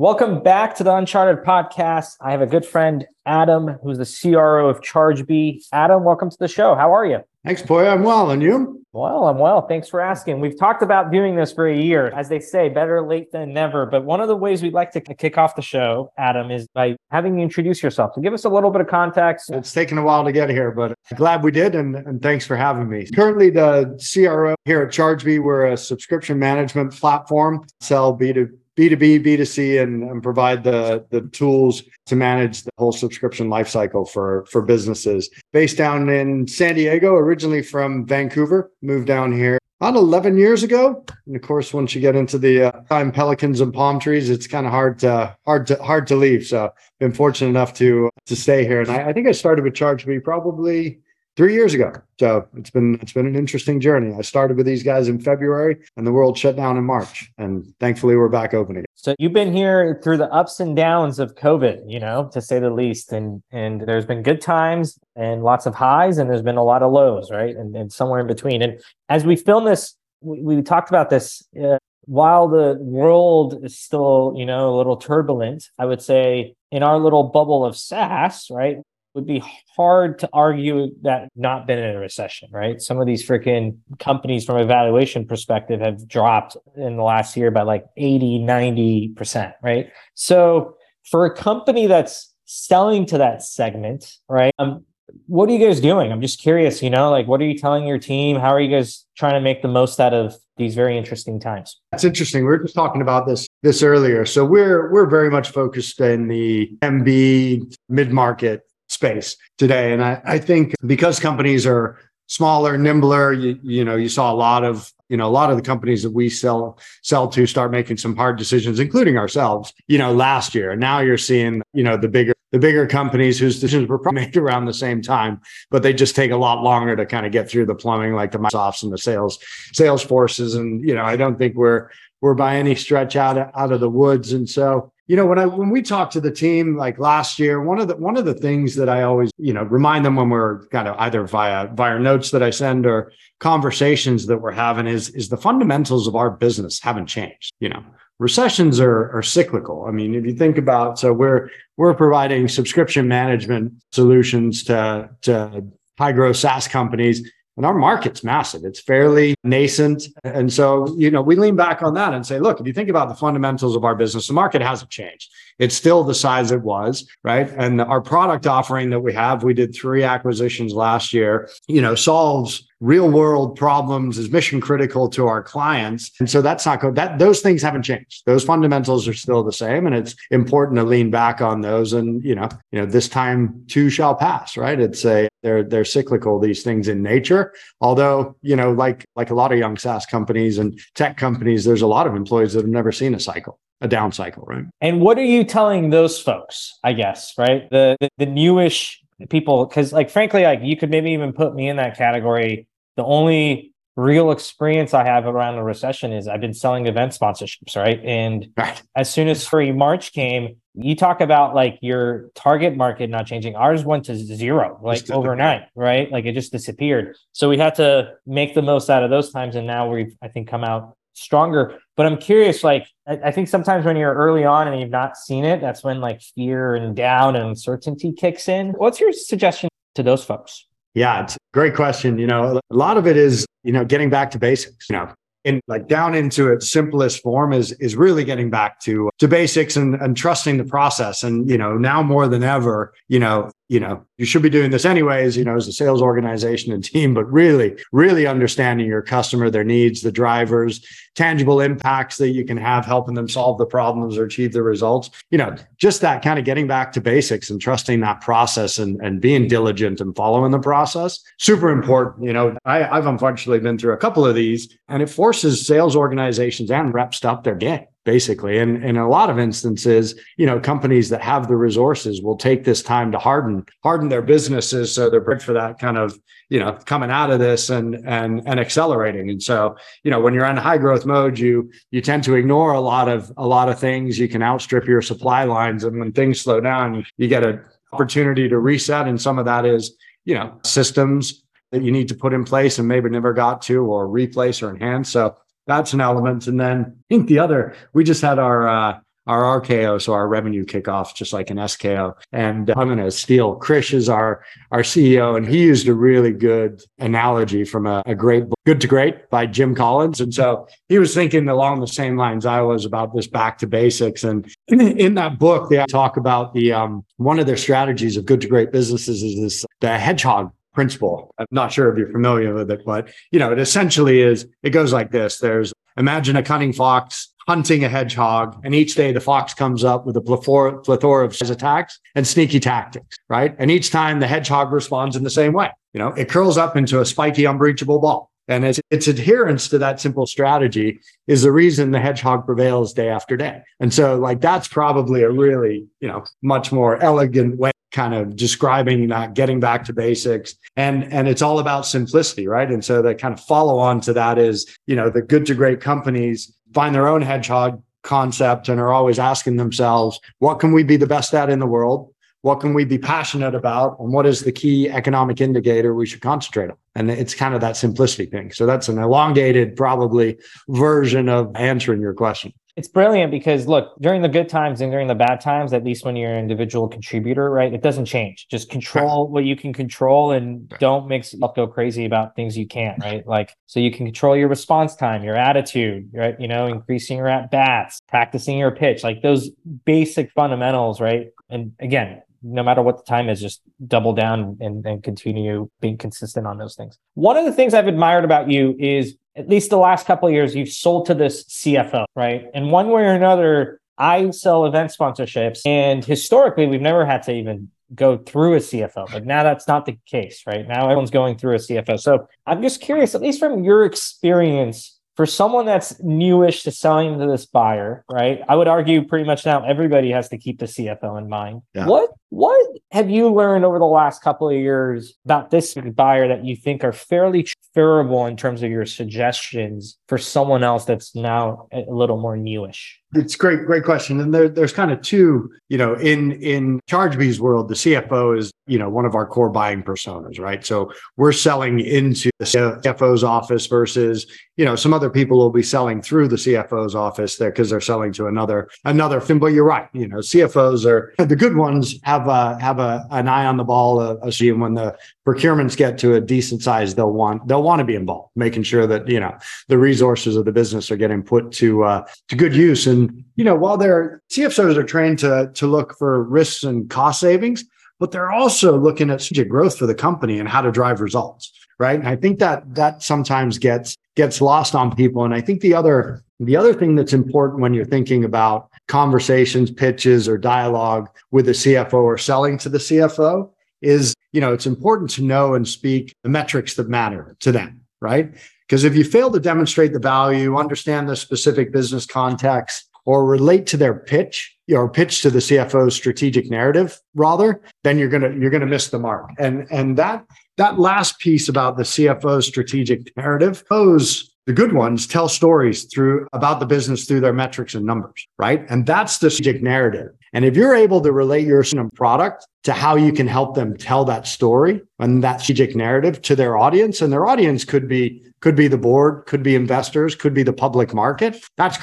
Welcome back to the Uncharted podcast. I have a good friend, Adam, who's the CRO of ChargeBee. Adam, welcome to the show. How are you? Thanks, boy. I'm well. And you? Well, I'm well. Thanks for asking. We've talked about doing this for a year. As they say, better late than never. But one of the ways we'd like to kick off the show, Adam, is by having you introduce yourself. So give us a little bit of context. It's taken a while to get here, but glad we did. And, and thanks for having me. Currently, the CRO here at ChargeBee, we're a subscription management platform, sell B2 B2B, B2C, and, and, provide the, the tools to manage the whole subscription lifecycle for, for businesses. Based down in San Diego, originally from Vancouver, moved down here about 11 years ago. And of course, once you get into the uh, time pelicans and palm trees, it's kind of hard to hard to hard to leave. So I've been fortunate enough to to stay here. And I, I think I started with ChargeBee probably three years ago. So it's been it's been an interesting journey. I started with these guys in February, and the world shut down in March, and thankfully we're back open again. So you've been here through the ups and downs of COVID, you know, to say the least, and and there's been good times and lots of highs, and there's been a lot of lows, right, and, and somewhere in between. And as we film this, we, we talked about this. Uh, while the world is still, you know, a little turbulent, I would say in our little bubble of SaaS, right? Would be hard to argue that not been in a recession, right? Some of these freaking companies from a valuation perspective have dropped in the last year by like 80, 90%, right? So for a company that's selling to that segment, right? Um, what are you guys doing? I'm just curious, you know, like what are you telling your team? How are you guys trying to make the most out of these very interesting times? That's interesting. We were just talking about this this earlier. So we're we're very much focused in the MB mid-market space today. And I, I think because companies are smaller, nimbler, you, you know, you saw a lot of, you know, a lot of the companies that we sell sell to start making some hard decisions, including ourselves, you know, last year. And now you're seeing, you know, the bigger the bigger companies whose decisions were probably made around the same time, but they just take a lot longer to kind of get through the plumbing, like the Microsofts and the sales Salesforces. And you know, I don't think we're we're by any stretch out of, out of the woods. And so you know when i when we talked to the team like last year one of the one of the things that i always you know remind them when we're kind of either via via notes that i send or conversations that we're having is is the fundamentals of our business haven't changed you know. Recessions are, are cyclical. I mean if you think about so we're we're providing subscription management solutions to to high growth saas companies and our market's massive. It's fairly nascent. And so, you know, we lean back on that and say, look, if you think about the fundamentals of our business, the market hasn't changed. It's still the size it was, right? And our product offering that we have, we did three acquisitions last year, you know, solves real world problems is mission critical to our clients. And so that's not good. That those things haven't changed. Those fundamentals are still the same. And it's important to lean back on those. And, you know, you know, this time too shall pass, right? It's a they're they're cyclical, these things in nature. Although, you know, like like a lot of young SaaS companies and tech companies, there's a lot of employees that have never seen a cycle a down cycle, right? And what are you telling those folks? I guess right the the, the newish people because like frankly like you could maybe even put me in that category the only real experience I have around the recession is I've been selling event sponsorships, right? And right. as soon as free March came, you talk about like your target market not changing. Ours went to zero, like overnight, right? Like it just disappeared. So we had to make the most out of those times. And now we've, I think, come out stronger. But I'm curious, like, I, I think sometimes when you're early on and you've not seen it, that's when like fear and doubt and uncertainty kicks in. What's your suggestion to those folks? Yeah, it's a great question. You know, a lot of it is, you know, getting back to basics, you know, and like down into its simplest form is is really getting back to to basics and, and trusting the process. And, you know, now more than ever, you know, you know, you should be doing this anyways, you know, as a sales organization and team, but really, really understanding your customer, their needs, the drivers, tangible impacts that you can have helping them solve the problems or achieve the results. You know, just that kind of getting back to basics and trusting that process and, and being diligent and following the process. Super important. You know, I, I've unfortunately been through a couple of these and it forces sales organizations and reps to up their game basically. And, in a lot of instances, you know, companies that have the resources will take this time to harden, harden their businesses. So they're prepared for that kind of, you know, coming out of this and, and, and accelerating. And so, you know, when you're in high growth mode, you, you tend to ignore a lot of, a lot of things. You can outstrip your supply lines. And when things slow down, you get an opportunity to reset. And some of that is, you know, systems that you need to put in place and maybe never got to or replace or enhance. So that's an element. And then I think the other, we just had our uh, our RKO, so our revenue kickoff, just like an SKO. And I'm going to steal Krish is our, our CEO, and he used a really good analogy from a, a great book, Good to Great by Jim Collins. And so he was thinking along the same lines I was about this back to basics. And in, in that book, they talk about the um, one of their strategies of good to great businesses is this the hedgehog principle. I'm not sure if you're familiar with it, but you know, it essentially is it goes like this. There's imagine a cunning fox hunting a hedgehog, and each day the fox comes up with a plethora, plethora of attacks and sneaky tactics, right? And each time the hedgehog responds in the same way. You know, it curls up into a spiky, unbreachable ball. And its, its adherence to that simple strategy is the reason the hedgehog prevails day after day. And so, like, that's probably a really, you know, much more elegant way kind of describing that getting back to basics. And and it's all about simplicity right? And so the kind of follow on to that is you know the good to great companies find their own hedgehog concept and are always asking themselves what can we be the best at in the world? What can we be passionate about? And what is the key economic indicator we should concentrate on? And it's kind of that simplicity thing. So that's an elongated probably version of answering your question it's brilliant because look, during the good times and during the bad times, at least when you're an individual contributor, right? It doesn't change. Just control what you can control and don't make yourself go crazy about things you can't, right? Like so you can control your response time, your attitude, right? You know, increasing your at bats, practicing your pitch, like those basic fundamentals, right? And again, no matter what the time is, just double down and, and continue being consistent on those things. One of the things I've admired about you is at least the last couple of years, you've sold to this CFO, right? And one way or another, I sell event sponsorships, and historically, we've never had to even go through a CFO, but now that's not the case, right? Now everyone's going through a CFO. So I'm just curious, at least from your experience, for someone that's newish to selling to this buyer, right? I would argue pretty much now everybody has to keep the CFO in mind. Yeah. What what have you learned over the last couple of years about this buyer that you think are fairly transferable in terms of your suggestions for someone else that's now a little more newish? It's great, great question. And there, there's kind of two, you know, in in ChargeBee's world, the CFO is, you know, one of our core buying personas, right? So we're selling into the CFO's office versus, you know, some other people will be selling through the CFO's office there because they're selling to another another firm. But you're right, you know, CFOs are the good ones have a have a an eye on the ball. Uh, when the procurements get to a decent size, they'll want they'll want to be involved, making sure that you know the resources of the business are getting put to uh, to good use. And you know, while they're CFOs are trained to to look for risks and cost savings, but they're also looking at strategic growth for the company and how to drive results. Right. And I think that that sometimes gets gets lost on people. And I think the other the other thing that's important when you're thinking about conversations, pitches, or dialogue with the CFO or selling to the CFO is, you know, it's important to know and speak the metrics that matter to them, right? Because if you fail to demonstrate the value, understand the specific business context, or relate to their pitch or pitch to the CFO's strategic narrative rather, then you're gonna you're gonna miss the mark. And and that that last piece about the CFO's strategic narrative, those the good ones tell stories through about the business through their metrics and numbers, right? And that's the strategic narrative. And if you're able to relate your product to how you can help them tell that story and that strategic narrative to their audience, and their audience could be could be the board, could be investors, could be the public market. That's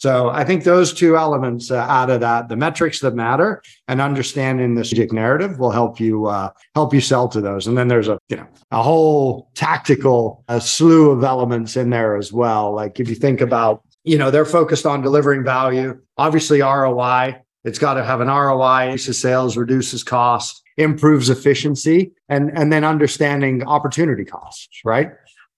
so I think those two elements uh, out of that, the metrics that matter and understanding the strategic narrative will help you uh, help you sell to those. And then there's a you know a whole tactical a slew of elements in there as well. Like if you think about you know they're focused on delivering value, obviously ROI. It's got to have an ROI, increases sales, reduces cost, improves efficiency, and and then understanding opportunity costs, right?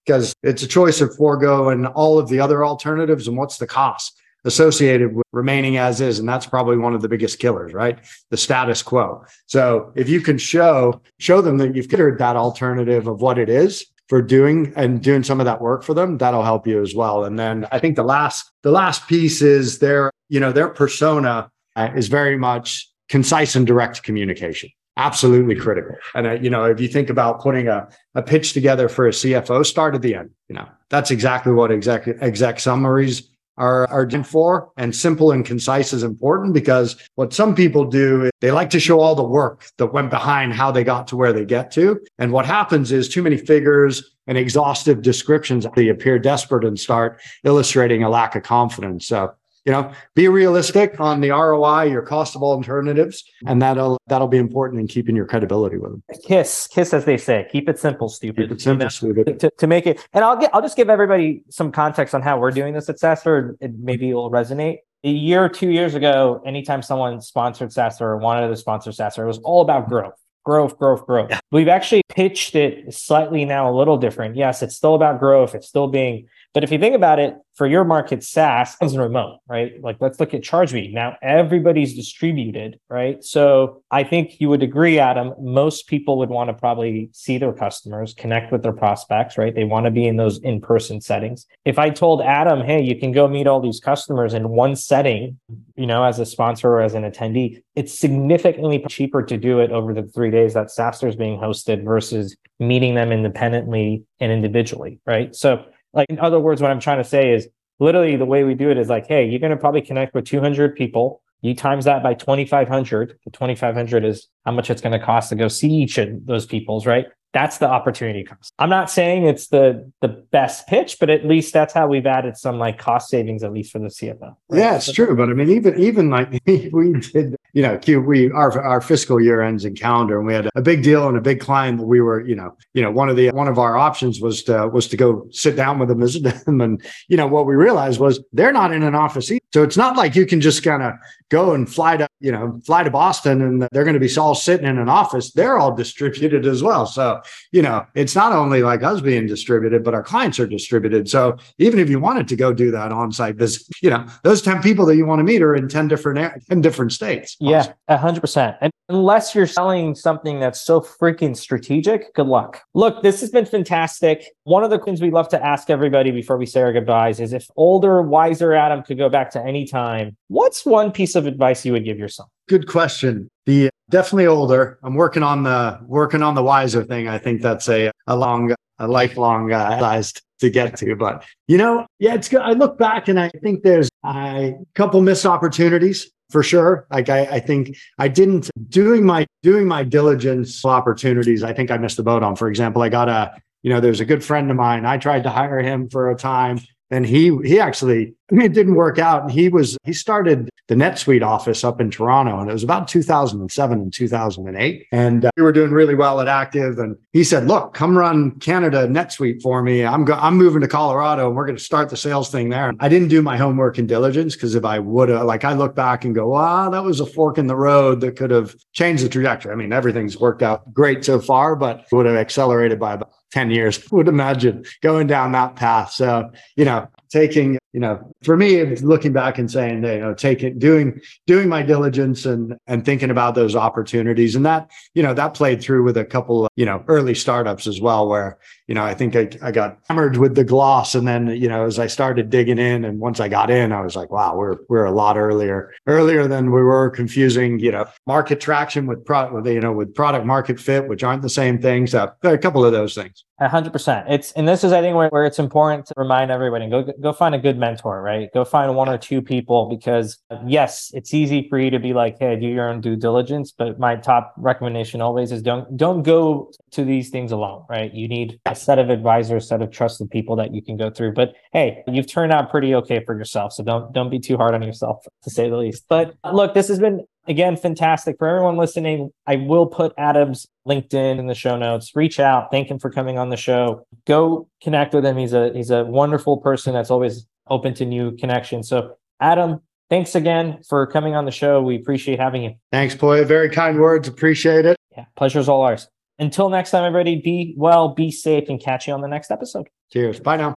Because it's a choice of forego and all of the other alternatives, and what's the cost associated with remaining as is. And that's probably one of the biggest killers, right? The status quo. So if you can show, show them that you've considered that alternative of what it is for doing and doing some of that work for them, that'll help you as well. And then I think the last, the last piece is their, you know, their persona uh, is very much concise and direct communication absolutely critical. And uh, you know, if you think about putting a, a pitch together for a CFO, start at the end. You know, that's exactly what exec exec summaries are, are done for. And simple and concise is important because what some people do they like to show all the work that went behind how they got to where they get to. And what happens is too many figures and exhaustive descriptions, they appear desperate and start illustrating a lack of confidence. So you know, be realistic on the ROI, your cost of all alternatives, and that'll that'll be important in keeping your credibility with them. Kiss, kiss, as they say. Keep it simple, stupid. Keep it simple, you know? stupid. To, to make it, and I'll get, I'll just give everybody some context on how we're doing this at SaaStr. It maybe it will resonate. A year or two years ago, anytime someone sponsored SaaStr or wanted to sponsor SaaStr, it was all about growth growth, growth, growth. Yeah. We've actually pitched it slightly now a little different. Yes, it's still about growth. It's still being but if you think about it, for your market, SaaS is remote, right? Like let's look at ChargeBee. Now everybody's distributed, right? So I think you would agree, Adam, most people would want to probably see their customers, connect with their prospects, right? They want to be in those in-person settings. If I told Adam, hey, you can go meet all these customers in one setting, you know, as a sponsor or as an attendee, it's significantly cheaper to do it over the three days that SaaStr is being hosted versus meeting them independently and individually, right? So like, in other words, what I'm trying to say is literally the way we do it is like, hey, you're going to probably connect with 200 people. You times that by 2,500. The 2,500 is how much it's going to cost to go see each of those people's, right? That's the opportunity cost. I'm not saying it's the the best pitch, but at least that's how we've added some like cost savings, at least for the CFO. Right? Yeah, it's true. But I mean, even even like we did, you know, we our our fiscal year ends in calendar, and we had a big deal and a big client that we were, you know, you know, one of the one of our options was to was to go sit down with them, visit them, and you know what we realized was they're not in an office either. So it's not like you can just kind of go and fly to, you know, fly to Boston and they're going to be all sitting in an office. They're all distributed as well. So, you know, it's not only like us being distributed, but our clients are distributed. So even if you wanted to go do that on site visit, you know, those 10 people that you want to meet are in 10 different, 10 different states. Yeah, 100%. And unless you're selling something that's so freaking strategic, good luck. Look, this has been fantastic. One of the things we love to ask everybody before we say our goodbyes is if older, wiser Adam could go back to any time, what's one piece of advice you would give yourself? Good question. The definitely older. I'm working on the working on the wiser thing. I think that's a a long, a lifelong uh, to get to. But you know, yeah, it's good. I look back and I think there's a couple missed opportunities for sure. Like I, I think I didn't doing my doing my diligence opportunities. I think I missed the boat on. For example, I got a you know, there's a good friend of mine. I tried to hire him for a time and he he actually I mean, it didn't work out. And he was he started the NetSuite office up in Toronto, and it was about 2007 and 2008. And uh, we were doing really well at Active. And he said, "Look, come run Canada NetSuite for me. I'm go- I'm moving to Colorado, and we're going to start the sales thing there." I didn't do my homework and diligence because if I would have, like, I look back and go, "Wow, that was a fork in the road that could have changed the trajectory." I mean, everything's worked out great so far, but would have accelerated by about 10 years, would imagine going down that path. So, you know, taking, you know, for me, looking back and saying, you know, taking, doing, doing my diligence and, and thinking about those opportunities. And that, you know, that played through with a couple, of, you know, early startups as well, where, you know, I think I, I got hammered with the gloss. And then, you know, as I started digging in and once I got in, I was like, wow, we're, we're a lot earlier, earlier than we were confusing, you know, market traction with product, you know, with product market fit, which aren't the same things. So a couple of those things. A hundred percent. It's and this is I think where, where it's important to remind everybody go go find a good mentor, right? Go find one or two people because yes, it's easy for you to be like, hey, do your own due diligence. But my top recommendation always is don't don't go to these things alone, right? You need a set of advisors, set of trusted people that you can go through. But hey, you've turned out pretty okay for yourself, so don't don't be too hard on yourself to say the least. But look, this has been again, fantastic for everyone listening. I will put Adam's LinkedIn in the show notes. Reach out, thank him for coming on the show. Go connect with him. He's a he's a wonderful person that's always open to new connections. So, Adam, thanks again for coming on the show. We appreciate having you. Thanks, boy. Very kind words. Appreciate it. Yeah, pleasure's all ours. Until next time, everybody, be well, be safe, and catch you on the next episode. Cheers. Bye now.